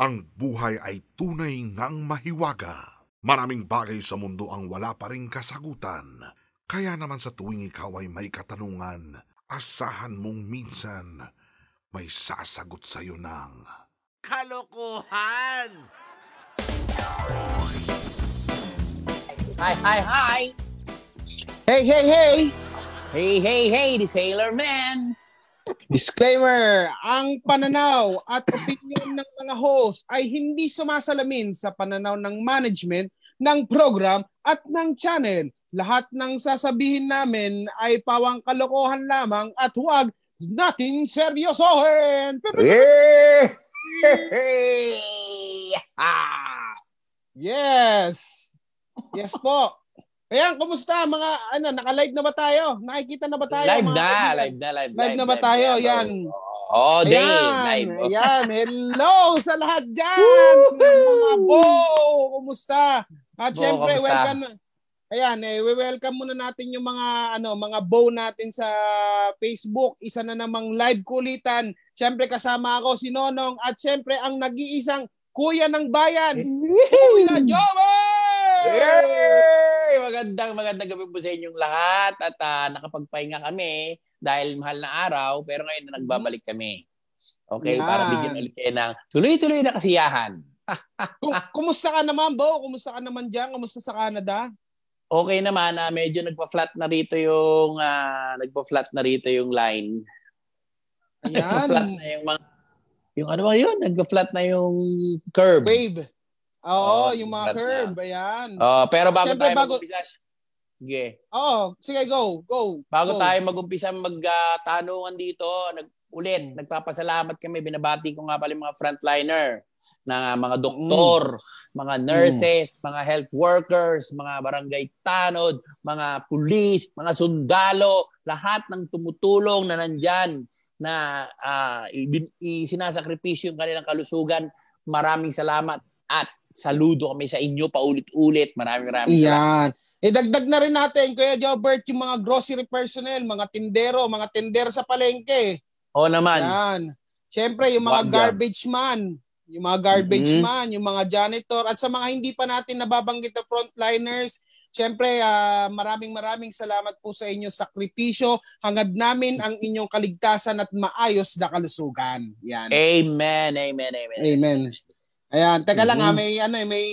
Ang buhay ay tunay ngang mahiwaga. Maraming bagay sa mundo ang wala pa rin kasagutan. Kaya naman sa tuwing ikaw ay may katanungan, asahan mong minsan may sasagot sa'yo ng... Kalokohan! Hi, hi, hi! Hey, hey, hey! Hey, hey, hey, the Sailor Man! Disclaimer, ang pananaw at opinion ng mga host ay hindi sumasalamin sa pananaw ng management ng program at ng channel. Lahat ng sasabihin namin ay pawang kalokohan lamang at huwag natin seryosohin. Yeah! Yes! Yes po. Ayan, kumusta mga ano, naka-live na ba tayo? Nakikita na ba tayo? Live na, kaibigan? live na, live, Live na ba tayo? live. Yan. Oh, day, live. oh. ayan. Hello sa lahat dyan. Mga bo, kumusta? At Bo, syempre, kumusta? welcome. Ayan, eh, welcome muna natin yung mga ano, mga bow natin sa Facebook. Isa na namang live kulitan. Syempre kasama ako si Nonong at syempre ang nag-iisang kuya ng bayan. Kuya Joey! Yay! Magandang magandang gabi po sa inyong lahat at ah, nakapagpahinga kami dahil mahal na araw pero ngayon na nagbabalik kami. Okay, Yan. para bigyan ulit kayo ng tuloy-tuloy na kasiyahan. Ku- Kumusta ka naman, Bo? Kumusta ka naman dyan? Kumusta sa Canada? Okay naman, ah, medyo nagpa-flat na rito yung ah, nagpa-flat na rito yung line. Nagpa-flat Ayan. na yung mga yung ano ba yun? Nagpa-flat na yung curve. Wave. Oo, Oo, yung mga flat na. Ayan. Oh, pero bago Siyempre, tayo bago- mag-umpisa, sige. Oo, sige, go. Go. Bago go. tayo mag-umpisa magtanungan dito, nag ulit, nagpapasalamat kami. Binabati ko nga pala yung mga frontliner na mga doktor, mga nurses, mga health workers, mga barangay tanod, mga pulis, mga sundalo, lahat ng tumutulong na nandyan na uh, sinasakripisyo yung kanilang kalusugan. Maraming salamat at saludo kami sa inyo paulit-ulit. Maraming maraming salamat. Iyan. Idagdag na rin natin, Kuya Jobert, yung mga grocery personnel, mga tindero, mga tender sa palengke. Oo naman. Yan. Siyempre, yung mga Wag yan. garbage man, yung mga garbage Mhm. man, yung mga janitor, at sa mga hindi pa natin nababanggit na frontliners, siyempre, ah, maraming maraming salamat po sa inyong sakripisyo. Hangad namin ang inyong kaligtasan at maayos na kalusugan. Yan. Amen, amen, amen. Amen. Ayan, teka lang Mhm. ha, may ano eh, may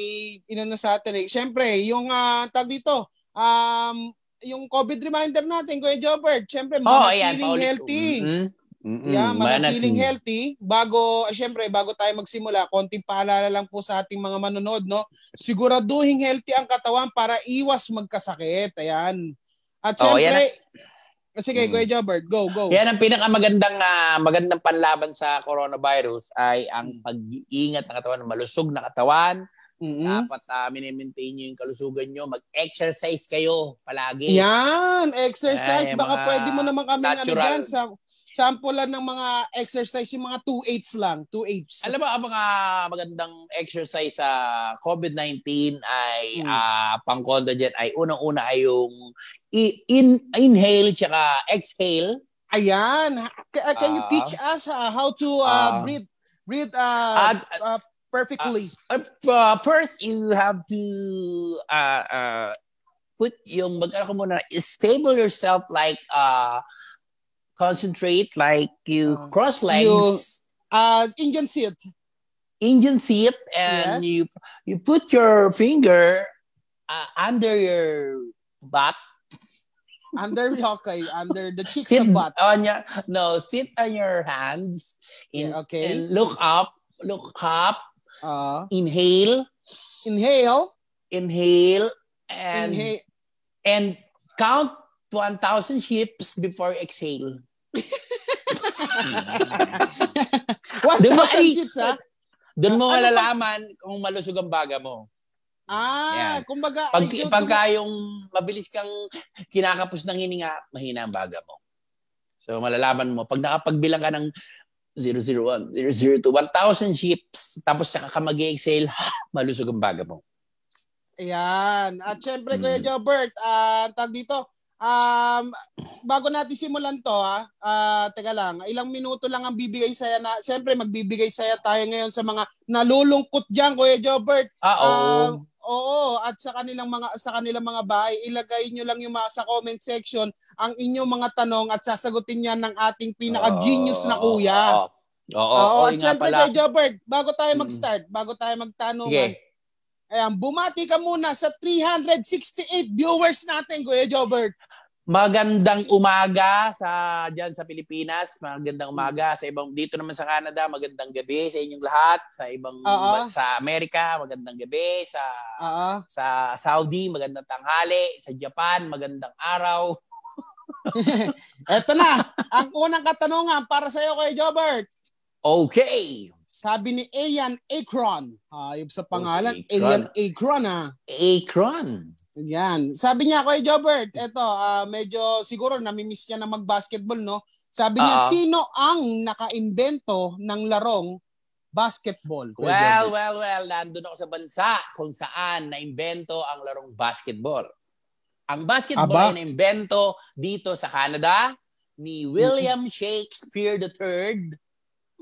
inano sa atin eh. Siyempre, yung uh, tag dito, um yung COVID reminder natin, Kuya Jobert, siyempre Oh, ayan, healthy. Mm-mm. Mm-mm. Yeah, manatiling Manat- healthy bago eh, syempre bago tayo magsimula, konting paalala lang po sa ating mga manonood, no. Siguraduhin healthy ang katawan para iwas magkasakit. Ayan. At Oh, syempre, yan sige, Mm. Kuya Jobert, go, go. Yan ang pinakamagandang ah, magandang panlaban sa coronavirus ay ang pag-iingat ng katawan, malusog na katawan. Mhm. Dapat uh, minimaintain nyo yung kalusugan nyo. Mag-exercise kayo palagi. Yan, exercise. Ay, Baka mga pwede mo naman kami ano natural. dyan, sa sample lang ng mga exercise, yung mga 2-8s lang. 2-8s. Alam mo, ang mga magandang exercise sa COVID-19 ay Mm. ah, pang-conda dyan ay unang-una ay yung in, inhale tsaka exhale. Ayan. Ca- can you Ah. teach us uh, how to uh, Ah. breathe breathe uh, At- uh, perfectly? Uh, uh, first, you have to uh, uh, put yung mag ano ka muna, stable yourself like uh, concentrate like you Uh, cross legs, You, uh, Indian seat. Indian seat, and Yes. you you put your finger uh, under your butt. Under okay, under the cheeks Sit of butt. on your no, sit on your hands. In, Yeah, okay. and look up, look up. Uh, Inhale, inhale, inhale, and inhale. and count 1,000 ships before exhale. Ba, thousand ay- chips, ha? Doon mo Ano ba- malalaman kung malusog ang baga mo. Ah, Yan. kumbaga, Pag, ay, yung- pagka yung mabilis kang kinakapos ng hininga, mahina ang baga mo. So malalaman mo, pag nakapagbilang ka ng 001, 002, 1,000 ships, tapos saka ka mag-exhale, malusog ang baga mo. Ayan. At syempre, Kuya Mm. Jobert, ah tag dito, Um, bago natin simulan to ha, uh, teka lang, ilang minuto lang ang bibigay saya na, siyempre magbibigay saya tayo ngayon sa mga nalulungkot diyan Kuya Jobert. Ah, oo. Um, oo, at sa kanilang mga sa kanilang mga bahay, ilagay niyo lang yung mga sa comment section ang inyong mga tanong at sasagutin niyan ng ating pinaka-genius na kuya. Oo. Oo, Oo, at syempre. Kuya Jobert, bago tayo Mm. mag-start, bago tayo magtanungan, Sige. ayan, bumati ka muna sa 368 viewers natin, Kuya Jobert. Magandang umaga sa diyan sa Pilipinas, magandang umaga sa ibang dito naman sa Canada, magandang gabi sa inyong lahat, sa ibang Oo. sa Amerika, magandang gabi, sa Oo. sa Saudi, magandang tanghali, sa Japan, magandang araw. Eto na, ang unang katanungan para sa iyo, Kuya Jobert. Okay. Sabi ni Ian Akron. Ayub sa pangalan. Oh, si Akron. Ian Akron, ha. Akron. Yan. Sabi niya, Kuya Jobert, eto, ah, medyo siguro namimiss niya na mag-basketball, no? Sabi niya, Oo. sino ang nakaimbento ng larong basketball? Kuya Well, Jobert? well, well, nandun ako sa bansa kung saan naimbento ang larong basketball. Ang basketball Aba. ay naimbento dito sa Canada ni William Shakespeare III.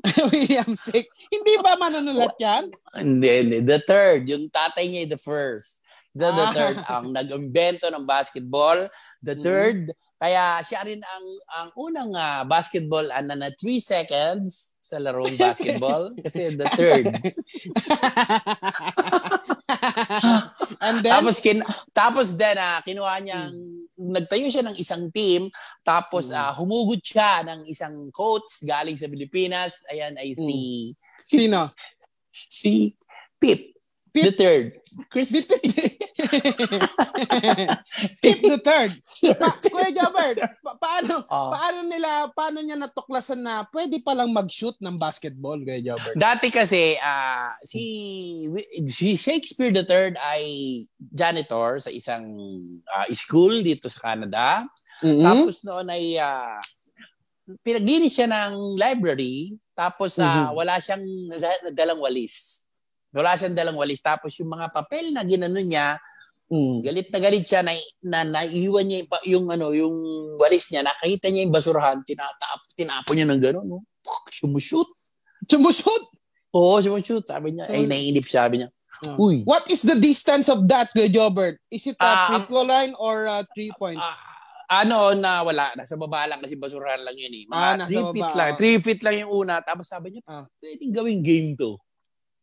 William Sick. Hindi ba manunulat yan? Hindi, hindi. The third. Yung tatay niya the first. The, the Ah. third ang nag-imbento ng basketball. The Mhm. third. Kaya siya rin ang ang unang ah, basketball ano na 3 seconds sa larong basketball kasi the third. And then, tapos kin tapos din ah, kinuha niyang nagtayo siya ng isang team tapos Mm. ah, humugot siya ng isang coach galing sa Pilipinas. Ayan ay si sino? si Pip, Pip? the third. Chris Pip- Pip the third. Pa- Kuya Jobert, pa- paano, Oh. paano nila, paano niya natuklasan na pwede palang mag-shoot ng basketball, Kuya Jobert? Dati kasi ah, si si Shakespeare III ay janitor sa isang ah, school dito sa Canada. Mhm. Tapos noon ay uh, pinaglinis siya ng library tapos ah, Mhm. wala siyang dalang walis. Wala siyang dalang walis tapos yung mga papel na ginano niya, Mm. galit na galit siya na, na naiwan niya yung, yung ano yung walis niya, nakita niya yung basurahan, tinatap tinapon niya ng gano'n, no? Fuck, Sumushoot. Sumushoot! Oo, sumushoot. Sabi niya, ay Mm. naiinip siya. Sabi niya, Ah. uy, What is the distance of that, Kuya Jobert? Is it a Ah, free throw line or uh, three points? Ah, ano na wala, nasa baba lang kasi basurahan lang yun eh. Mga Ah, nasa 3 feet lang. oh. 3 feet lang yung una. Tapos sabi niya, Ah. pwedeng gawing game to.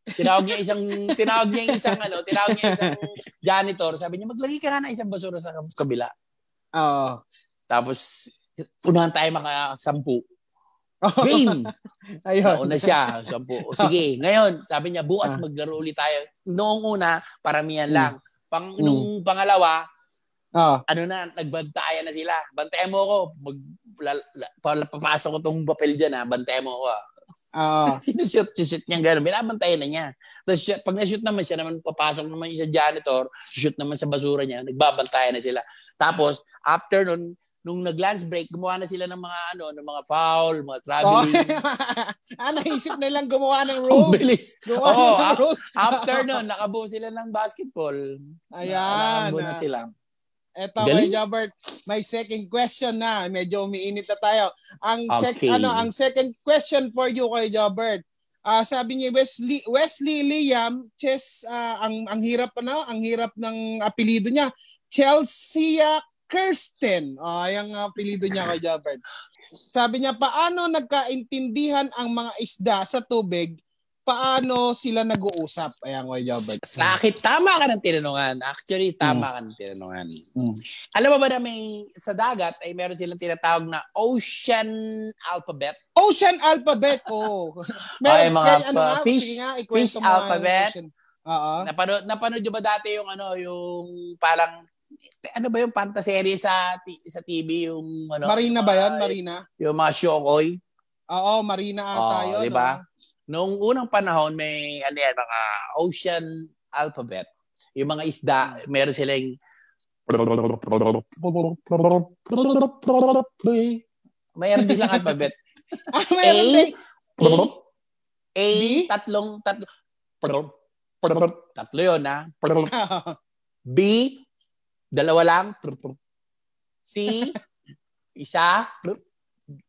Tinawag niya isang tinawag niya isang ano, tinawag niya isang janitor. Sabi niya, maglagay ka nga ng isang basura sa kabila. Oo. Tapos unahan tayo mga sampu. Game! Ayun. Nauna siya, sampu. O, Sige, ngayon, sabi niya, bukas Ah. maglaro ulit tayo. Noong una, paramihan Mm. lang. Pang, Mm. Nung pangalawa, Oo. ano na, nagbantayan na sila. Bantayan mo ako. Mag, la, la, pa- papasok ko tong papel dyan ha. Bantayan mo ako ha. Oo. Sinushoot, shoot niya gano'n. Binabantayan na niya. Tapos siya, pag na-shoot naman siya naman, papasok naman yung sa janitor, shoot naman sa basura niya, nagbabantayan na sila. Tapos, after nun, nung nag-lunch break, gumawa na sila ng mga ano, ng mga foul, mga Oh. traveling. ah, naisip nilang gumawa ng Ang rules. bilis. Gumawa Oo, ng rules. After nun, nakabuo sila ng basketball. Ayan. Nakabuo na sila. Eto, Galing. Kuya Jobert, may second question na. Medyo umiinit na tayo. Ang sec- Okay. ano, ang second question for you, Kuya Jobert. Ah, sabi niya Wesley Wesley Liam Chess ah, ang ang hirap ano, ang hirap ng apelyido niya. Chelsea Kirsten. Ah, yung apelyido niya Kuya Jobert. Sabi niya paano nagkaintindihan ang mga isda sa tubig? Paano sila nag-uusap? Ayan, Kuya Jobert. Sa akin, tama ka ng tinanungan. Actually, tama ka ng tinanungan. Mm. Alam mo ba na may sa dagat ay meron silang tinatawag na ocean alphabet? Ocean alphabet, oh. Ay, mga kaya ano pa- nga, fish- nga, fish alphabet. Oo. Napanood, napanood nyo ba dati yung ano, yung parang ano ba yung pantaserye sa sa TV yung ano Marina ba yan? Marina? Yung mga shokoy. Oo, Marina ata Oh, yun. di ba? Noong unang panahon may ano yan, mga ocean alphabet. Yung mga isda, meron silang mayroon din silang alphabet. Ah, A? din. A, A, B? tatlong, tatlo, tatlo yun ha. B, dalawa lang. C, isa,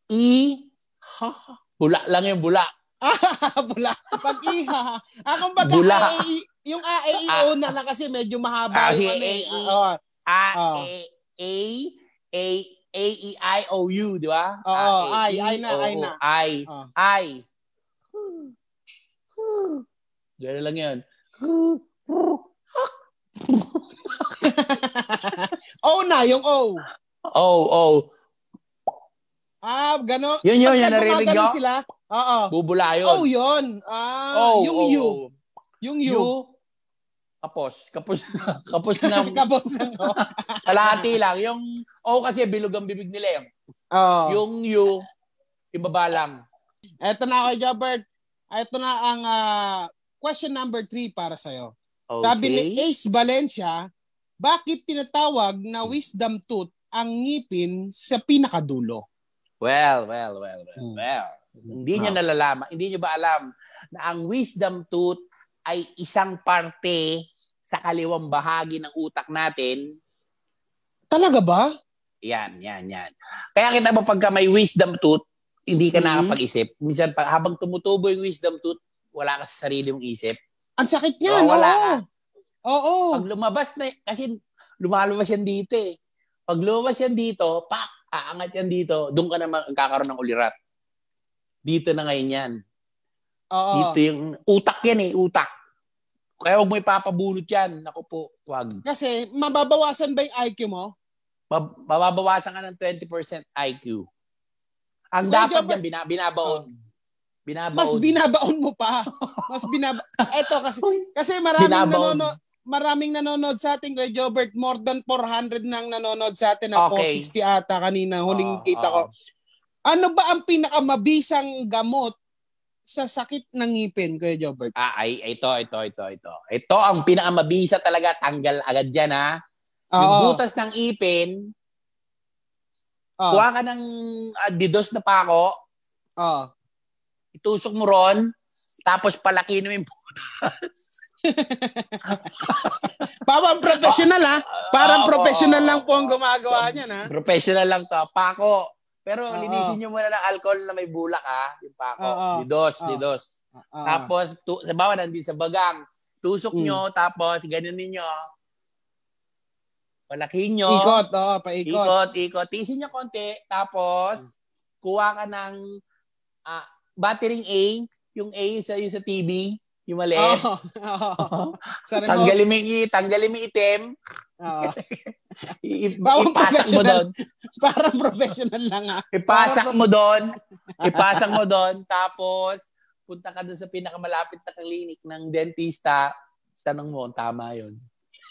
E, ha, bula lang yung bula. bula. Pag iha. Ah, kumbaga, Bula. A, A, E- yung A, A, E, O na lang kasi medyo mahaba Ah, yung sige, ano eh. A, E. A, Oh. A, E, I, O, U, di ba? Oo, A, I, I na, O, I O, na. I, Oh. I. Gano'n lang yun. O na, yung O. Oh, oh. Ah, gano'n. Yun yun, yun narinig nyo? sila, oo. Bubula yun. Oh, yun. Ah, Oh, yung oh, U. oh. Yung U. U. Kapos. Kapos na. Kapos na. Kapos ng O. Kalahati lang. Yung O kasi bilog ang bibig nila. Yung, Oo. yung U, ibaba lang. Eto na ako, Jobert. Ito na ang ah, question number three para sa'yo. Okay. Sabi ni Ace Valencia, bakit tinatawag na wisdom tooth ang ngipin sa pinakadulo? Well, well, well, well, Hmm. well. Hindi nyo Ah. nalalaman, hindi nyo ba alam na ang wisdom tooth ay isang parte sa kaliwang bahagi ng utak natin? Talaga ba? Yan, yan, yan. Kaya kita mo pagka may wisdom tooth, hindi ka Mhm. nakapag-isip. Minsan, pa, habang tumutubo yung wisdom tooth, wala ka sa sarili mong isip. Ang sakit niyan, Oo, wala oo. ka. Oo. Pag lumabas na, kasi lumalabas yan dito eh. Pag lumabas yan dito, pak, aangat yan dito, doon ka na magkakaroon ng ulirat. Dito na ngayon yan. Oo. Dito yung utak yan eh, utak. Kaya huwag mo ipapabulot yan. Naku po, wag. Kasi mababawasan ba yung IQ mo? Mab- mababawasan ka ng 20% IQ. Ang Kuya dapat yan, bina- binabaon. Binabaon. Mas binabaon mo pa. Mas binaba Eto kasi kasi maraming Binabaon. nanonood maraming nanonood sa atin kay Jobert. More than 400 nang nanonood sa atin na Okay. 460 ata kanina huling Oo, kita ko. Ano ba ang pinakamabisang gamot sa sakit ng ngipin, Kuya Jobert? Ah, ay, ito, ito, ito, ito. Ito ang pinakamabisa talaga. Tanggal agad yan, ha? Yung Oo. butas ng ipin, Oo. kuha ka ng ah, didos na pako, Oo. itusok mo ron, tapos palaki mo yung butas. Parang professional ha. Parang Oo, professional lang po ang gumagawa niyan ha. Professional lang to. Pako. Pero Oo. linisin nyo muna ng alcohol na may bulak, ha? Yung pako. Oo. Didos, Oo. didos. Oo. Tapos, tu- sabawa, nandito sa bagang. Tusok Mm. nyo, tapos ganun ninyo. Palakihin nyo. ikot, oh, paikot. Ikot, ikot. Tisin niya konti. Tapos, kuha ka ng ah, battering A. Yung A sa, yung sa TV. Yung maliit. Oo. Oo. Sa remote. Tanggalin mo yung i- tanggalin mo itim. Oo. I- Bawang ipasak mo doon. Parang professional lang ha. Ipasak mo doon. Ipasak mo doon. Tapos, punta ka doon sa pinakamalapit na klinik ng dentista. Tanong mo, tama yun.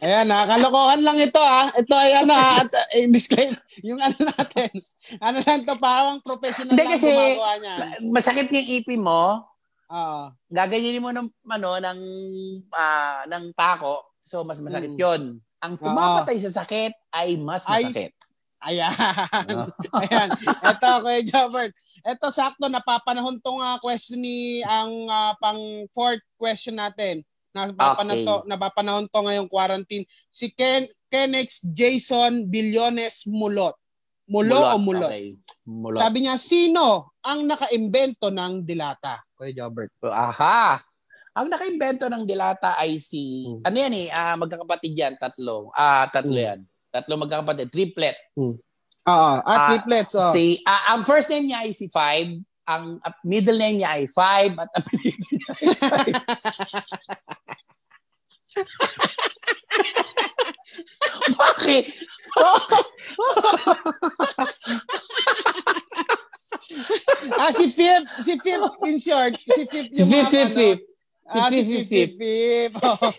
Ayan ha, kalokohan lang ito ha. Ito ay ano ha, at, eh, disclaim, yung ano natin. Ano lang to, parang professional Hindi lang kasi- gumagawa niyan. Masakit yung ipin mo. Oo. gaganyanin mo ng ano ng ah, ng pako so mas masakit Mm. 'yon ang pumapatay sa sakit ay mas Ay. masakit Ayan. Ah. Ayan. Ito, Kuya Jobert. Ito, sakto, napapanahon tong ah, question ni ang ah, pang fourth question natin. Napapanahon, Okay. to, napapanahon to ngayong quarantine. Si Ken, Kenex Jason Billones Mulot. Mulo o mulot? okay. mulot Sabi niya, sino ang nakaimbento ng dilata? Kuya Jobert. aha ang nakaimbento ng dilata ay si Mm. ano yan eh ah, magkakapatid yan tatlo ah tatlo Mm. yan tatlo magkakapatid triplet Oo. Ah, Ah, triplets. Oh. si ah, ang first name niya ay si Five ang middle name niya ay Five at apelido niya ay Five. Bakit? ah, si Fifth. Si Fifth, in short. Si Fifth Si Fifth, mga Fifth, ano. Fifth. Si Ah, si Fifth, Fifth, Fifth, Fifth, Fifth. Oh.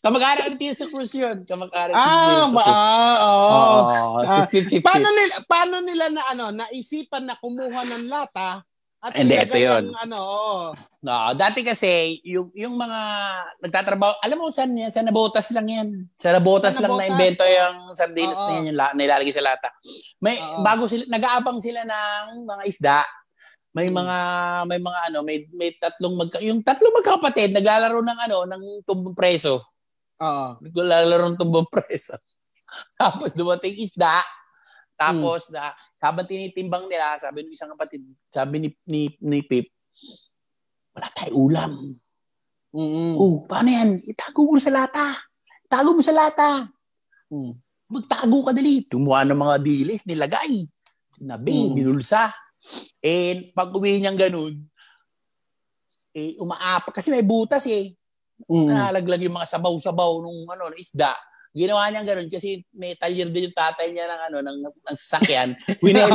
Kamag-anak ni Cruz yun. Kamag-anak ni Ah, Cruz. ah, oo. Oo, si Ah, Fifth, Fifth, Paano nila paano nila na ano, naisipan na kumuha ng lata at Hindi, ito yun. ano. No, dati kasi yung yung mga nagtatrabaho, alam mo saan yan? Sa nabotas lang yan. Sa nabotas Sa lang nabotas, na invento yung sardinas Oo. na yan, yung la, nilalagay sa lata. May Oo. bago sila nag-aabang sila ng mga isda. May Hmm. mga may mga ano, may may tatlong magka, yung tatlong magkapatid naglalaro ng ano, ng tumbong preso. Oo. Naglalaro ng tumbong preso. Tapos dumating isda. Tapos na habang tinitimbang nila, sabi ng isang kapatid, sabi ni ni, ni Pip, wala tayong ulam. Mm-mm. Oh, paano yan? Itago mo sa lata. Itago mo sa lata. Mm. Magtago ka dali. Tumuha ng mga dilis, nilagay. Nabi, Mm. binulsa. And pag uwi niyang ganun, eh, umaapak. Kasi may butas eh. Mm. Nalaglag yung mga sabaw-sabaw nung ano, isda. Ginawa niya ganun kasi may talyer din yung tatay niya ng ano ng, ng sasakyan. Niya.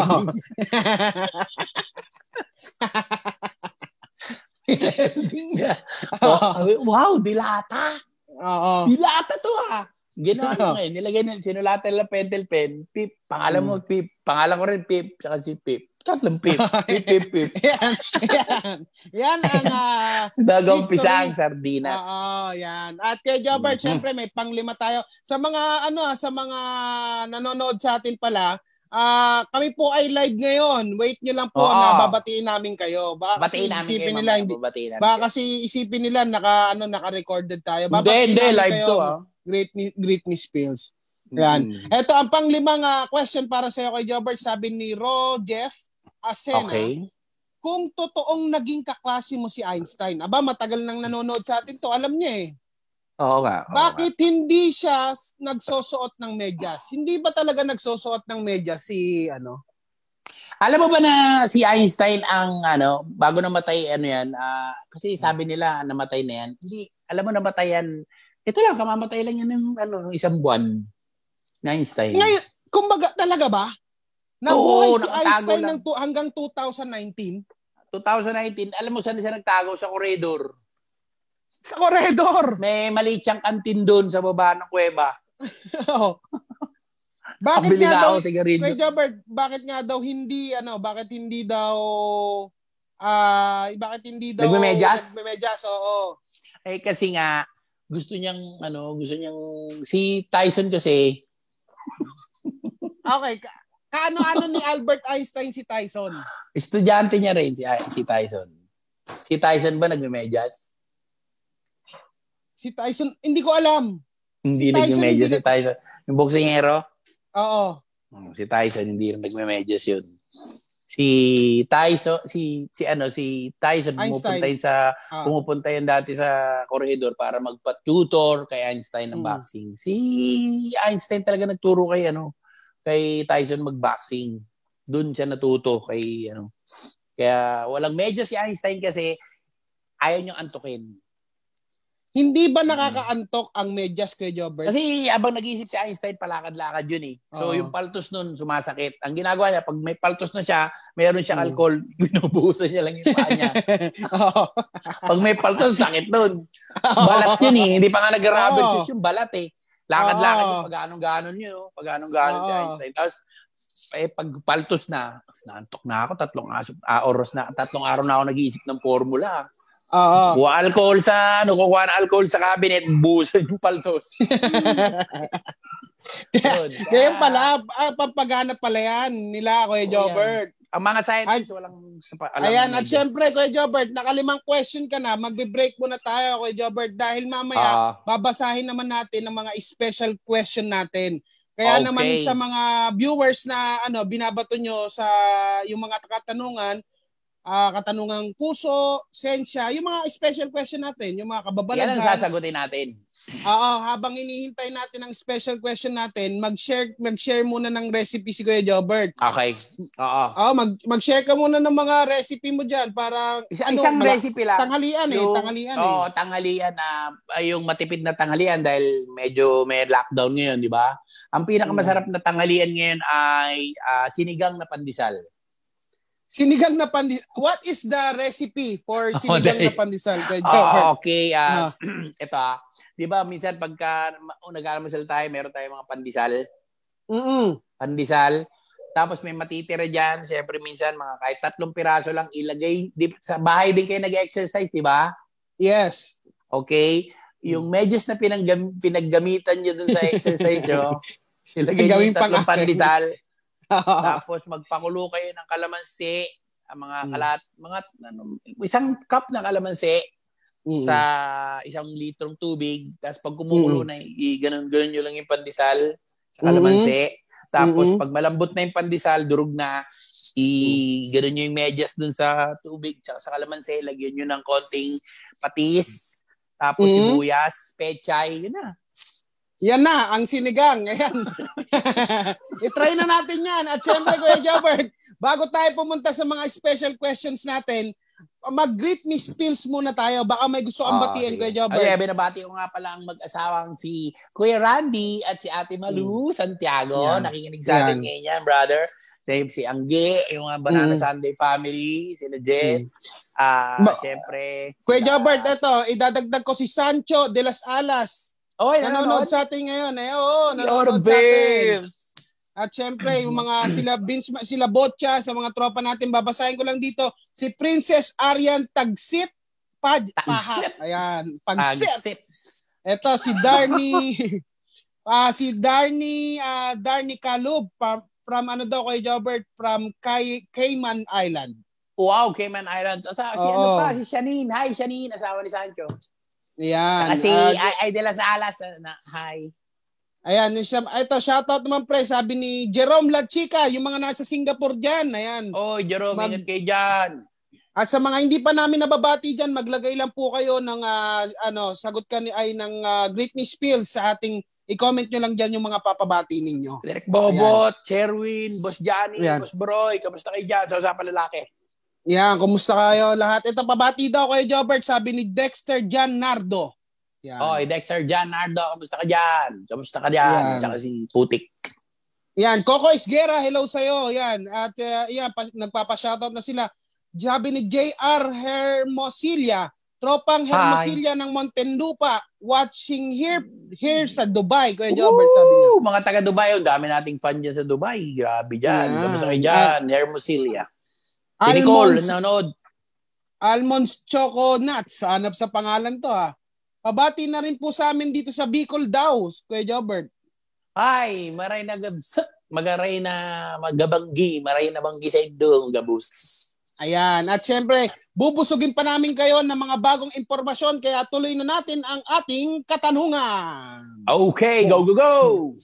Oh, wow, dilata. Oo. Dilata to ah. Ginawa niya ngayon. Nilagay na, sinulatan lang pentel pen. Pip. Pangalan mo, Pip. Pangalan ko rin, Pip. Saka si Pip. Tapos lang, Pip. Pip, Pip, Pip. yan, yan. Yan ang ah, Nagampisa ang History. sardinas. Oo, yan. At kay Jobert, Mhm. syempre may panglima tayo. Sa mga ano, ah, sa mga nanonood sa atin pala, ah kami po ay live ngayon. Wait nyo lang po Oo. na babatiin namin kayo. Baka Batiin kasi namin isipin kayo, nila hindi namin Baka kayo. kasi isipin nila naka ano naka-recorded tayo. Hindi, Babatiin hindi. namin Live kayo. to ah. Great Great Miss Pills. Yan. Mm. Ito ang panglimang ah, question para sa iyo kay Jobert. Sabi ni Ro Jeff Asena. Okay. Kung totoong naging kaklase mo si Einstein. Aba, matagal nang nanonood sa atin to. Alam niya eh. Oo nga. oo nga. Bakit hindi siya nagsosuot ng medyas? Hindi ba talaga nagsosuot ng medyas si ano? Alam mo ba na si Einstein ang ano, bago namatay ano yan, ah, kasi sabi nila namatay na yan. Hindi, alam mo namatay yan. Ito lang, kamamatay lang yan ng ano, ng isang buwan. Einstein. Ngayon, kumbaga talaga ba? Nabuhay Oo, si Einstein lang. ng tu- hanggang 2019 2019, alam mo saan siya nagtago sa koridor? sa koridor. May maliit siyang kantin doon sa baba ng kuweba. Oo. bakit Pabili nga daw. Kay Jobert, bakit nga daw hindi ano, bakit hindi daw ah bakit hindi daw Nagmemedyas? Nagmemedyas, oo. Eh kasi nga, gusto niyang, ano, gusto niyang, si Tyson kasi, Okay, ka- kaano-ano ni Albert Einstein si Tyson? estudyante niya rin si, si Tyson. Si Tyson ba nagme-medyas? Si Tyson, hindi ko alam. Hindi Tyson, nagme-medyas si Tyson. Yung boksingero, Oo. Hmm, si Tyson hindi rin nagme-medyas yun. Si Tyson, si si ano, si Tyson pumupunta yun sa Ah. pumupunta yun dati sa corridor para magpa-tutor kay Einstein ng Mm. boxing. Si Einstein talaga nagturo kay ano, kay Tyson mag-boxing. Doon siya natuto kay ano. Kaya walang medyas si Einstein kasi ayaw niyang antukin. Hindi ba nakakaantok ang medyas kay Jobert? Kasi abang nag-iisip si Einstein, palakad-lakad yun eh. So Oo. yung paltos nun, sumasakit. Ang ginagawa niya, pag may paltos na siya, mayroon siyang Mm. alcohol, binubuhusan niya lang yung paa niya. Oo. Pag may paltos, sakit nun. Balat yun eh. Hindi pa nga nag-rubber Oo. shoes yung balat eh. Lakad-lakad Oo. yung pag-anong-ganon yun. Oh. Pag-anong-ganon si Oo. Einstein. Tapos, eh, pag paltos na, naantok na ako, tatlong aso, ah, oras na, tatlong araw na ako nag-iisip ng formula. Oo. Kuha alcohol sa, ano, kukuha ng alcohol sa cabinet, buhusan yung paltos. Kaya pala, ah, pampagana pala yan nila, Kuya Oo, Jobert. Ang mga scientists, walang sapa- alam Ayan, at syempre, Kuya Jobert, nakalimang question ka na, magbe-break muna tayo, Kuya Jobert, dahil mamaya, Ah, babasahin naman natin ang mga special question natin. Kaya Okay. naman sa mga viewers na ano binabato nyo sa yung mga katanungan, ah, katanungang puso, sensya, yung mga special question natin, yung mga yan ang kababalaghan. sasagutin natin. Oo, habang inihintay natin ang special question natin, mag-share mag-share muna ng recipe si Kuya Jobert. Okay. Oo. Oo, mag mag-share ka muna ng mga recipe mo diyan para Isa, ano, isang mala- recipe lang. tanghalian eh, Yung- tanghalian Oo, eh. tanghalian na ay, yung matipid na tanghalian dahil medyo may lockdown ngayon, di ba? Ang pinakamasarap na tanghalian ngayon ay ah, sinigang na pandesal. Sinigang na pandesal. What is the recipe for Oh, sinigang dahil- na pandesal? Ah, okay. ah Ah. ito ah. Di ba, minsan pagka oh, nag-almusal tayo, meron tayong mga pandesal. Mm. Pandesal. Tapos may matitira dyan. Siyempre minsan, mga kahit tatlong piraso lang ilagay. Di, sa bahay din kayo nag-exercise, di ba? Yes. Okay? Yung medyas na pinanggam, pinaggamitan nyo dun sa exercise nyo, ilagay nyo yung tatlong pandesal. Tapos magpakulo kayo ng kalamansi, ang mga Mm. kalat, mga ano, isang cup na kalamansi Mm. sa isang litrong tubig. Tapos pag kumukulo Mm. na, i- ganun, ganun nyo lang yung pandesal. sa kalamansi. Tapos Mm-mm. pag malambot na yung pandesal, durog na, i ganun nyo yung medyas dun sa tubig tsaka sa kalamansi, lagyan nyo ng konting patis, tapos Mm-mm. sibuyas, pechay, yun na. Yan na, ang sinigang. Ayan. I-try na natin yan. At syempre, Kuya Jobert, bago tayo pumunta sa mga special questions natin, mag-greet me spills muna tayo. Baka may gusto kang Ah, batiin, sige. Kuya Jobert. Okay, binabati ko nga pala ang mag-asawang si Kuya Randy at si Ate Malu Santiago. Mm. Yan. Nakikinig sa atin ngayon yan, brother. Si, si Angge, yung mga Banana Mm. Sunday family, sila Jet. Mm. Ah, Ba- syempre. Kuya sila- Jobert, ito, idadagdag ko si Sancho de las Alas. Oy, Nanonood nanonood sa atin ngayon. Eh, oo, nanonood sa atin. At syempre, yung mga sila Vince, sila Botcha, sa mga tropa natin, babasahin ko lang dito. Si Princess Arian Tagsip Paj, Paha. Ayan. Pagsit. Ito si Darny ah si Darny ah Darny Kalub from, from ano daw kay Jobert from Kay, Cayman Island. Wow, Cayman Islands. Asa, si Oo. ano pa, si Shanine. Hi, Shanine, asawa ni Sancho. Ayan. Kasi ah, ay, ay de las Alas. ah, Na, hi. ayan, siya, ito shoutout naman pre, sabi ni Jerome La Chica, yung mga nasa Singapore diyan. Ayan. Oy, Jerome, Mag- ingat kayo dyan. At sa mga hindi pa namin nababati diyan, maglagay lang po kayo ng ah, ano, sagot ka ni ay ng uh, Great Me Spills sa ating i-comment nyo lang diyan yung mga papabati ninyo. Direk Bobot, Sherwin, Boss Johnny, Ayan. Boss Broy, kamusta kayo dyan sa usapan lalaki? Yan, kumusta kayo lahat? Ito pabati daw kay Jobert, sabi ni Dexter Jan Nardo. Yan. Oy, Dexter, Jan, Nardo, kamusta ka dyan? Kamusta ka dyan? Ayan. Tsaka si Putik. Yan, Coco Isguera, hello sa'yo. Yan, at uh, yan, pa, nagpapa-shoutout na sila. Sabi ni JR Hermosilia, tropang Hermosilia ng Montenlupa, watching here here sa Dubai. Kuya Jobert, sabi niya. Mga taga Dubai, ang dami nating fan dyan sa Dubai. Grabe dyan. Ayan. Kamusta kayo dyan? Hermosilia. Si Nicole, Almonds, nanonood. Almonds Choco Nuts, hanap sa pangalan to ha. Pabati na rin po sa amin dito sa Bicol daw, Kuya Jobert. Hi, maray na gabsat. Magaray na magabanggi. Maray na banggi sa indong gabus. Ayan. At syempre, bubusugin pa namin kayo ng mga bagong impormasyon kaya tuloy na natin ang ating katanungan. Okay, go, go, go!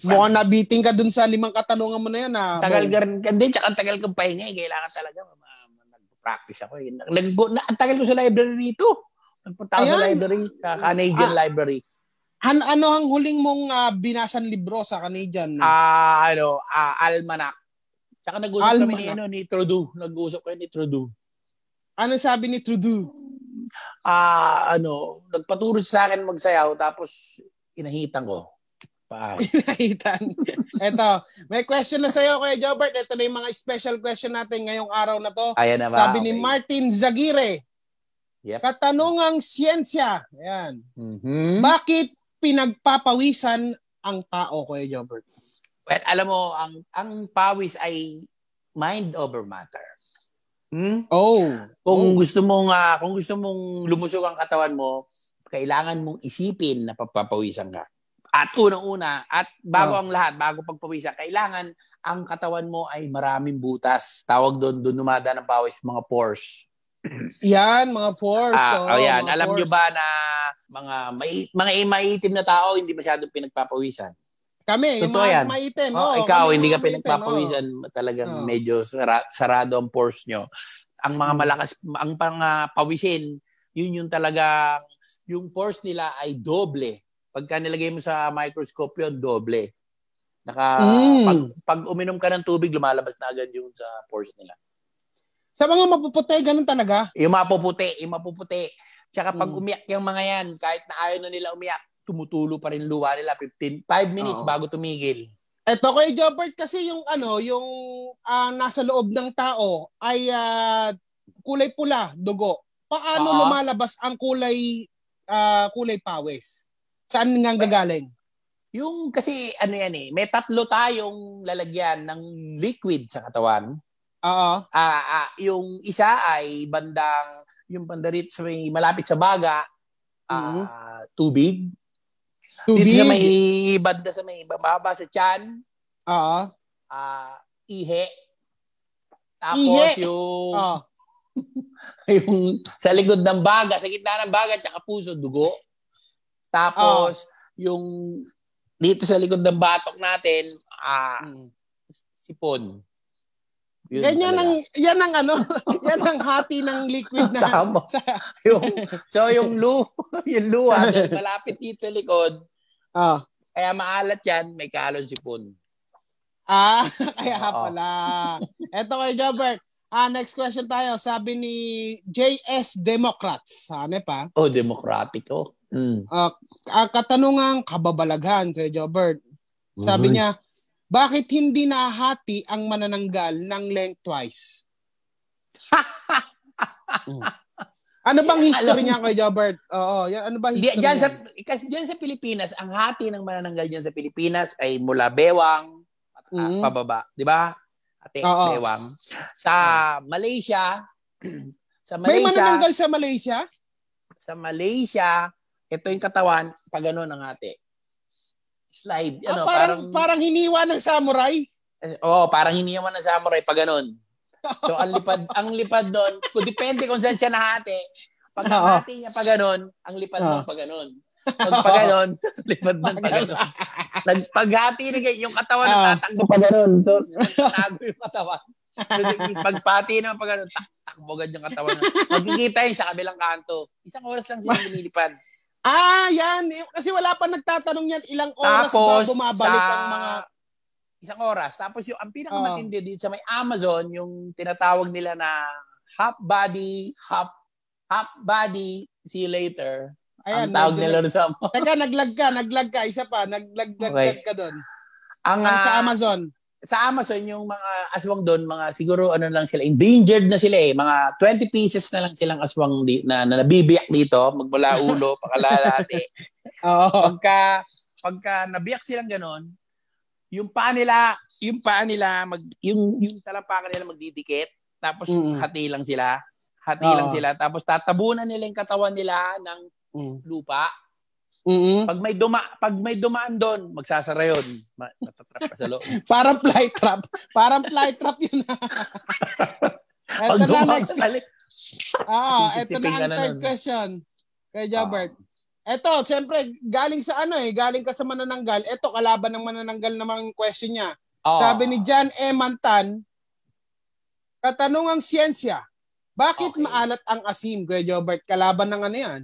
Mukhang nabiting ka dun sa limang katanungan mo na yun. Ah. Tagal ka rin, hindi, tsaka tagal kong pahinga eh. Kailangan talaga ma- ma- nag-practice ako eh. Nag, na, ang tagal ko sa library rito. Nagpunta ako sa Ayan. library, sa Canadian Library. Han, ano ang huling mong ah, binasan libro sa Canadian? Ah, ano, ah, Almanac. Tsaka nag-usap kami ni, Almanac. ano, ni Trudeau. Nag-usap kami ni Trudeau. ano sabi ni Trudeau? Ah, ano, nagpaturo sa akin magsayaw tapos inahitan ko. Pa. Nahitan. Eto, may question na sa'yo, Kuya Jobert. Ito na yung mga special question natin ngayong araw na to. Ayan na ba? Sabi ni Okay. Martin Zagire, Yep. katanungang siyensya. Ayan. Mhm. Bakit pinagpapawisan ang tao, Kuya Jobert? Well, alam mo, ang ang pawis ay mind over matter. Hmm? Oh. Kung Oh. gusto mong ah, kung gusto mong lumusog ang katawan mo, kailangan mong isipin na papapawisan ka. At unang-una, at bago Oh. ang lahat, bago pagpawisan, kailangan ang katawan mo ay maraming butas. Tawag doon, doon numada ng pawis, mga pores. Yan, mga force. Ah, oh, ayan, mga alam nyo ba na mga may, mga maitim na tao hindi masyadong pinagpapawisan? Kami, yung Totoo mga yan. maitim. Oh, oh, ikaw, kami hindi ka pinagpapawisan, talagang Oh. medyo sara- sarado ang pores nyo. Ang mga Hmm. malakas, ang pang ah, pawisin, yun yung talagang, yung pores nila ay doble. Pagka nilagay mo sa microscope yun, doble. Naka, Mm. pag, pag uminom ka ng tubig, lumalabas na agad yung sa pores nila. Sa mga mapuputi, ganun talaga. Yung mapuputi, yung mapuputi. Tsaka pag Mm. umiyak yung mga yan, kahit na ayaw na nila umiyak, tumutulo pa rin luha nila 15 5 minutes Oo. bago tumigil. Ito kay Jobert kasi yung ano, yung ah, nasa loob ng tao ay ah, kulay pula, dugo. Paano Oo. lumalabas ang kulay ah, kulay pawis? Saan nga gagaling? Yung kasi ano yan eh, may tatlo tayong lalagyan ng liquid sa katawan. Oo. Ah, ah, yung isa ay bandang yung banda rito sa may malapit sa baga, Mhm. ah, tubig. Tubig. Dito sa may banda sa may bababa sa tiyan, Oo. ah, ihe. Tapos Ihe? yung Oo. yung sa likod ng baga, sa gitna ng baga, tsaka puso, dugo. Tapos, yung dito sa likod ng batok natin, ah, Mm. sipon. Yun Ganyan talaga. ang, yan ang ano, yan ang hati ng liquid na. Tama. Sa, yung, so yung lu, yung luha, malapit dito sa likod, oh. kaya maalat yan, may kalon sipon. Ah, kaya Oo. pala. Eto kay Jobert. Ah, next question tayo. Sabi ni JS Democrats. Ano pa? Oh, demokratiko. Mm. Ang katanungang kababalaghan kay Jobert. Sabi Mhm. niya, bakit hindi nahati ang manananggal ng lengthwise? Mm. ano bang history Alam- niya kay Jobert? Oo, yan, ano ba history dyan sa, niya? kasi diyan sa Pilipinas, ang hati ng manananggal diyan sa Pilipinas ay mula bewang at ah, Mhm. pababa, 'di ba? Ate, Oo. bewang. Sa Malaysia, sa May Malaysia, manananggal sa Malaysia? sa Malaysia, ito yung katawan, pag ano ng ate. Slide, Ah, ano, parang, parang, parang hiniwa ng samurai? eh, oh, parang hiniyaman ng samurai pag ganun. So ang lipad, ang lipad doon, kung depende kung saan siya nahati. Pag Oo. nahati niya pag ganun, ang lipad Oo. doon pag ganun. Pag pag ganun, lipad doon pag ganun. Nagpaghati na ganyan, yung katawan Oo. natatakbo pa ganun. So, tago yung katawan. Kasi pagpati naman pag ganun, tak, takbo yung katawan. Magkikita yun sa kabilang kanto. Isang oras lang sila lumilipad. Ah, yan. Kasi wala pa nagtatanong yan ilang oras Tapos, ba bumabalik sa ang mga... isang oras. Tapos yung ang pinakamatindi dito sa may Amazon, yung tinatawag nila na half body, half half body, see you later. Ayan, ang tawag nag- nila sa Teka, naglag ka, naglag ka. Isa pa, naglag Okay. ka doon. ang, Ang sa ah, Amazon. Sa Amazon yung mga aswang doon, mga siguro ano lang sila, endangered na sila eh. Mga 20 pieces na lang silang aswang di, na, na nabibiyak dito, magmula ulo, pakalalate. Oo. pagka pagka nabiyak silang ganon, yung paa nila, yung paa nila mag yung yung talampakan nila magdidikit, tapos Mm. hati lang sila. Hati Oo. lang sila tapos tatabunan nila yung katawan nila ng Mm. lupa. Mm-mm. Pag may duma pag may dumaan doon, magsasara. Ma- Matatrap ka sa loob. Parang fly trap. Parang fly trap yun. Pag Ito na dumaan next. Ah, ito na ang third nun. Ah. question. Kay Jobert. Ito, siyempre, galing sa ano eh, galing ka sa manananggal. Ito, kalaban ng manananggal namang question niya. Oh. Sabi ni John E. Mantan, katanungang siyensya, bakit Okay. maalat ang asin, Kuya Jobert? Kalaban ng ano yan?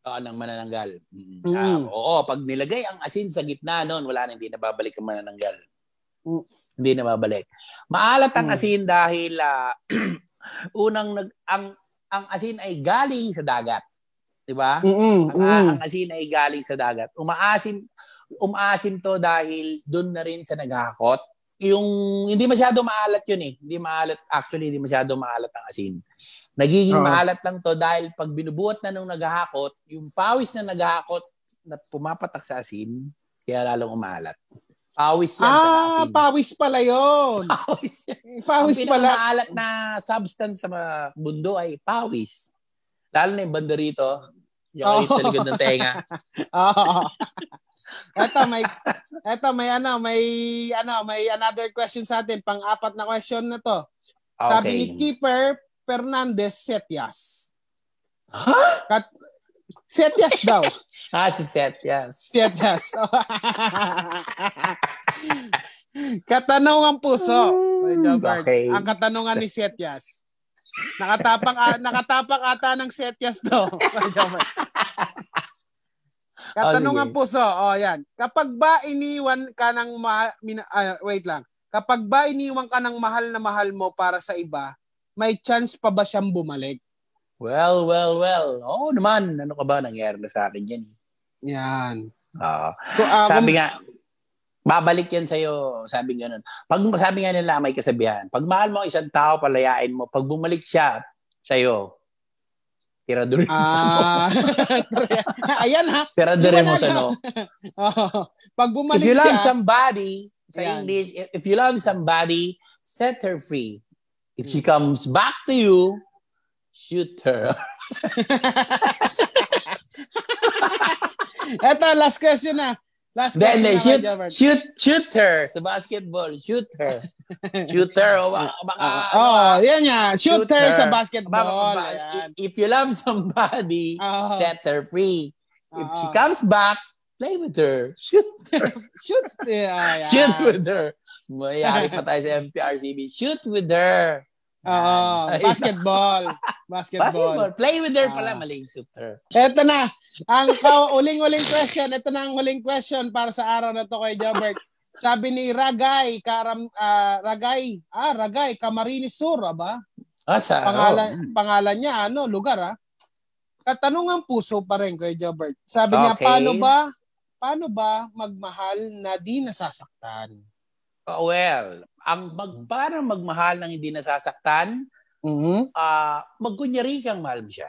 Oo, ng manananggal. Mm. Mm. Oo, pag nilagay ang asin sa gitna noon, wala na, hindi na babalik ang manananggal. Mm. Hindi na babalik. Maalat ang Mm. asin dahil ah, unang nag ang ang asin ay galing sa dagat. 'Di ba? Mm-mm, Ang, ang asin ay galing sa dagat. Umaasim umaasim to dahil doon na rin sa naghahakot. Yung hindi masyado maalat yun eh. Hindi maalat actually hindi masyado maalat ang asin. Nagiging Oo. maalat lang to dahil pag binubuhat na nung naghahakot, yung pawis na naghahakot na pumapatak sa asin, kaya lalong umaalat. Pawis yan sa Ah, asin. pawis pala yun. pawis yan. Pawis ang pala. pinakamaalat na substance sa mga mundo ay pawis. Lalo na yung banda rito. Yung Oo. sa likod ng tenga. Oo. Eto may eto may ano, may ano, may another question sa atin, pang-apat na question na to. Sabi ni Okay. Keeper Fernandez Setias. Ha? Kat Setias daw. Ah, si Seth, yes. Setias. katanungan puso. Jobert. Okay. Ang katanungan ni Setias. Nakatapak a- nakatapak ata ng Setias to. Katanungan sige. puso. Oh, yan. Kapag ba iniwan ka ng ma- mina- ah, wait lang. Kapag ba iniwan ka ng mahal na mahal mo para sa iba, may chance pa ba siyang bumalik? Well, well, well. Oo naman. Ano ka ba? Nangyari na sa akin yan. Yan. Oo. So, ah, sabi kung- nga, babalik yan sa'yo. Sabi nga nun. Pag, sabi nga nila, may kasabihan. Pag mahal mo ang isang tao, palayain mo. Pag bumalik siya sa'yo, mo sa no. Ah, ayan ha. Tiradurin mo Liwanag, sa no. Oh, pag If bumalik you love siya, somebody, sa Ayan. English, if- if you love somebody, set her free. If she comes back to you, shoot her. eto, last question na. Last question Then, shoot, Jobert. shoot, shoot her sa basketball. Shoot her. shoot her. O baka, baka, Oh, yan yan. Shoot, Shoot her, her. sa baka- basketball. baka- Ayan. if you love somebody, Oh, set her free. If she Oo. comes back, Play with her. Shoot her. Shoot. Yeah, yeah. Shoot with her. Mayari pa tayo sa MPRCB. Shoot with her. Oo, basketball. Basketball. Basketball. Play with her pala. Ah. Mali yung shoot her. Eto na. Ang uling-uling question. Ito na ang huling question para sa araw na to kay Jobert. Sabi ni Ragay, Karam, ah, Ragay, ah, Ragay, Camarines Sur, ba? Ah, sa, Pangalan, oh. pangalan niya, ano, lugar, ah. Katanungan puso pa rin kay Jobert. Sabi niya, Okay. paano ba, paano ba magmahal na di nasasaktan? Oh, well, ang mag, para magmahal ng hindi nasasaktan, Mhm. ah magkunyari kang mahal mo siya.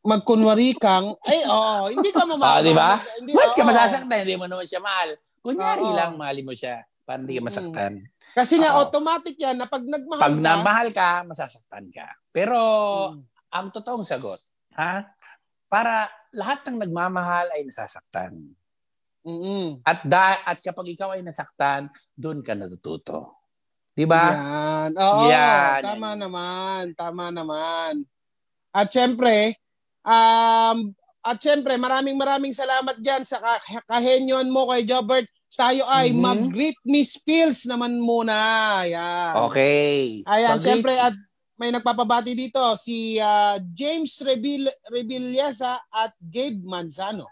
Magkunwari kang, ay, oo, hindi ka mamahal. Ah, di ba? Hindi, Ba't ka oo. masasaktan? Hindi mo naman siya mahal. Kunyari Oo. lang, mahalin mo siya. Para hindi ka masaktan. Kasi nga, Oo. automatic yan na pag nagmahal Pag ka, namahal ka, masasaktan ka. Pero, Mm. ang totoong sagot, ha? Para lahat ng nagmamahal ay nasasaktan. Mm-mm. At da, at kapag ikaw ay nasaktan, doon ka natututo. 'Di ba? Yan. Oo, Yan. tama naman. Tama naman. At syempre, um, at syempre, maraming maraming salamat dyan sa ka- kahenyon mo kay Jobert. Tayo ay Mhm. mag-greet Miss Pills naman muna. Yan. Okay. Ayan, Pag- syempre, at may nagpapabati dito, si ah, James Rebil Revillesa at Gabe Manzano.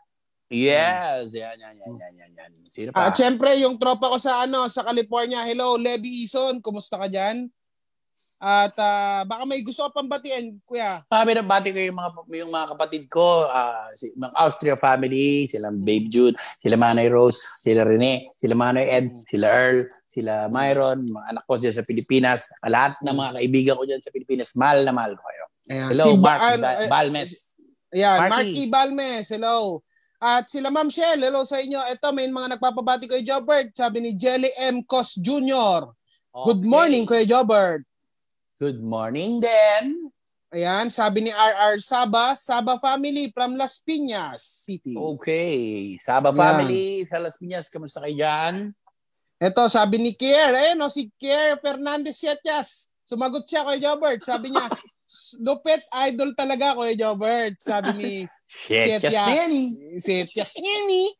Yes, yan, yan, yan, yan, yan, yan. Sino pa? At syempre, yung tropa ko sa ano sa California, hello, Levi Ison, kumusta ka dyan? At ah, baka may gusto ka pang batiin, kuya. Ah, binabati ko yung mga yung mga kapatid ko, ah, si mga Austria family, sila Babe Jude, sila Manay Rose, sila Rene, sila Manay Ed, sila Earl, sila Myron, mga anak ko dyan sa Pilipinas, lahat ng mga kaibigan ko dyan sa Pilipinas, mahal na mahal ko kayo. Ayan, Hello, si Mark Ba- Ba- eh, Balmes. Ayan, Marky. Marky Balmes, hello. At sila Ma'am Shell, hello sa inyo. Ito, may mga nagpapabati kay Jobert. Sabi ni Jelly M. Cos Jr. Good Okay. morning, Kuya Jobert. Good morning then. Ayan, sabi ni RR Saba, Saba family from Las Piñas City. Okay. Saba Yan. family, sa Las Piñas, kamusta kayo dyan? Ito, sabi ni Kier, ayun o, si Kier Fernandez Sietias. Sumagot siya kay Jobert. Sabi niya, lupit idol talaga Kuya Jobert. Sabi ni Shit, Danny. Sietias Nini.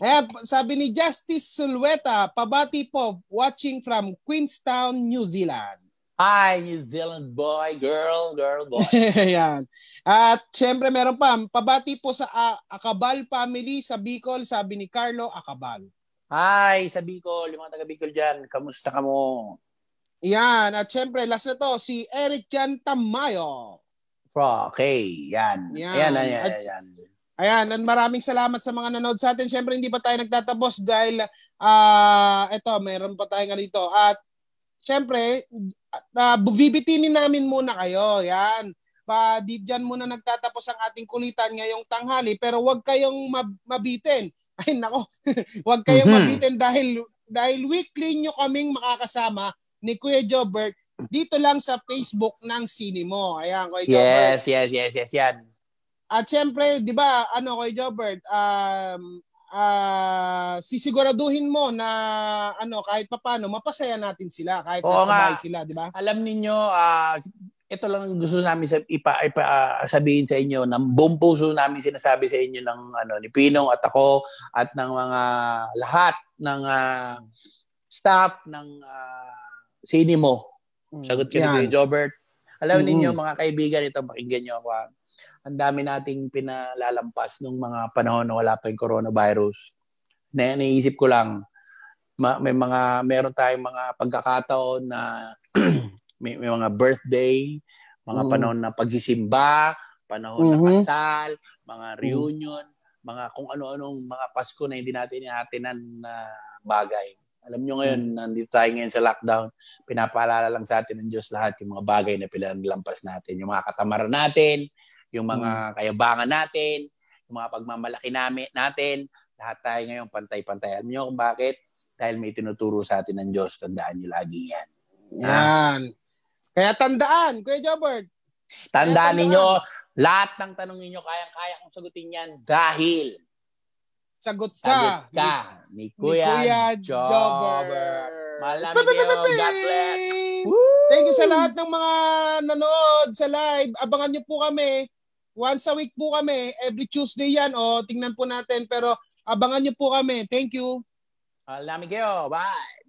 Ayan, sabi ni Justice Sulweta, pabati po, watching from Queenstown, New Zealand. Hi, New Zealand boy, girl, girl, boy. Ayan. At syempre meron pa, pabati po sa ah, Akabal family sa Bicol, sabi ni Carlo Akabal. Hi, sa Bicol, yung mga taga Bicol dyan, kamusta ka mo? Yan. At syempre, last na to, si Eric Jan Tamayo. Okay, yan. Yan. Yan, yan, yan, At- yan. Ayan, at maraming salamat sa mga nanood sa atin. Syempre, hindi pa tayo nagtatapos dahil, ah ito, meron pa tayong ganito. At syempre, uh, bibitinin namin muna kayo. Yan. Pa, di dyan muna nagtatapos ang ating kulitan ngayong tanghali. Pero huwag kayong mab- mabitin. Ay, nako. huwag kayong Mhm. mabitin dahil, dahil weekly nyo kaming makakasama ni Kuya Jobert dito lang sa Facebook ng Sinimo. Ayan, Jobert. Yes, yes, yes, yes, yan. At syempre, 'di ba, ano kay Jobert, um ah sisiguraduhin mo na ano kahit papaano mapasaya natin sila kahit Oo nasa nga. sila, 'di ba? Alam ninyo, ah, ito lang ang gusto namin sa, ipa, ipa, ah, sabihin sa inyo, ng buong puso namin sinasabi sa inyo ng ano, ni Pinong at ako at ng mga lahat ng ah, staff ng uh, Sinimo. Sagot ko Yan. Kuya Jobert. Alam Mm-mm. ninyo mga kaibigan ito, pakinggan nyo ako. ah. Ang dami nating pinalalampas nung mga panahon na wala pa yung coronavirus. Na, naisip ko lang, ma, may mga meron tayong mga pagkakataon na may, may mga birthday, mga Mm. panahon na pagsisimba, panahon ng Mhm. kasal, mga reunion, mga kung ano-anong mga Pasko na hindi natin inatinan na bagay. Alam nyo ngayon, nandito tayo ngayon sa lockdown, pinapaalala lang sa atin ng Diyos lahat yung mga bagay na pinaglampas natin. Yung mga katamaran natin, yung mga kayabangan natin, yung mga pagmamalaki namin, natin, lahat tayo ngayon pantay-pantay. Alam nyo kung bakit? Dahil may tinuturo sa atin ng Diyos. Tandaan nyo lagi yan. Yan. Kaya tandaan, Kuya Jobert. Tandaan Kaya ninyo, lahat ng tanong ninyo, kayang-kaya kong sagutin yan dahil Sagot sagot ka. ka ni Ni, ni Kuya, Kuya Jobber. Kayo. God bless. Thank you sa lahat ng mga nanood sa live. Abangan niyo po kami Once a week po kami. Every Tuesday yan. O, tingnan po natin. Pero abangan nyo po kami. Thank you. Alam kayo. Bye!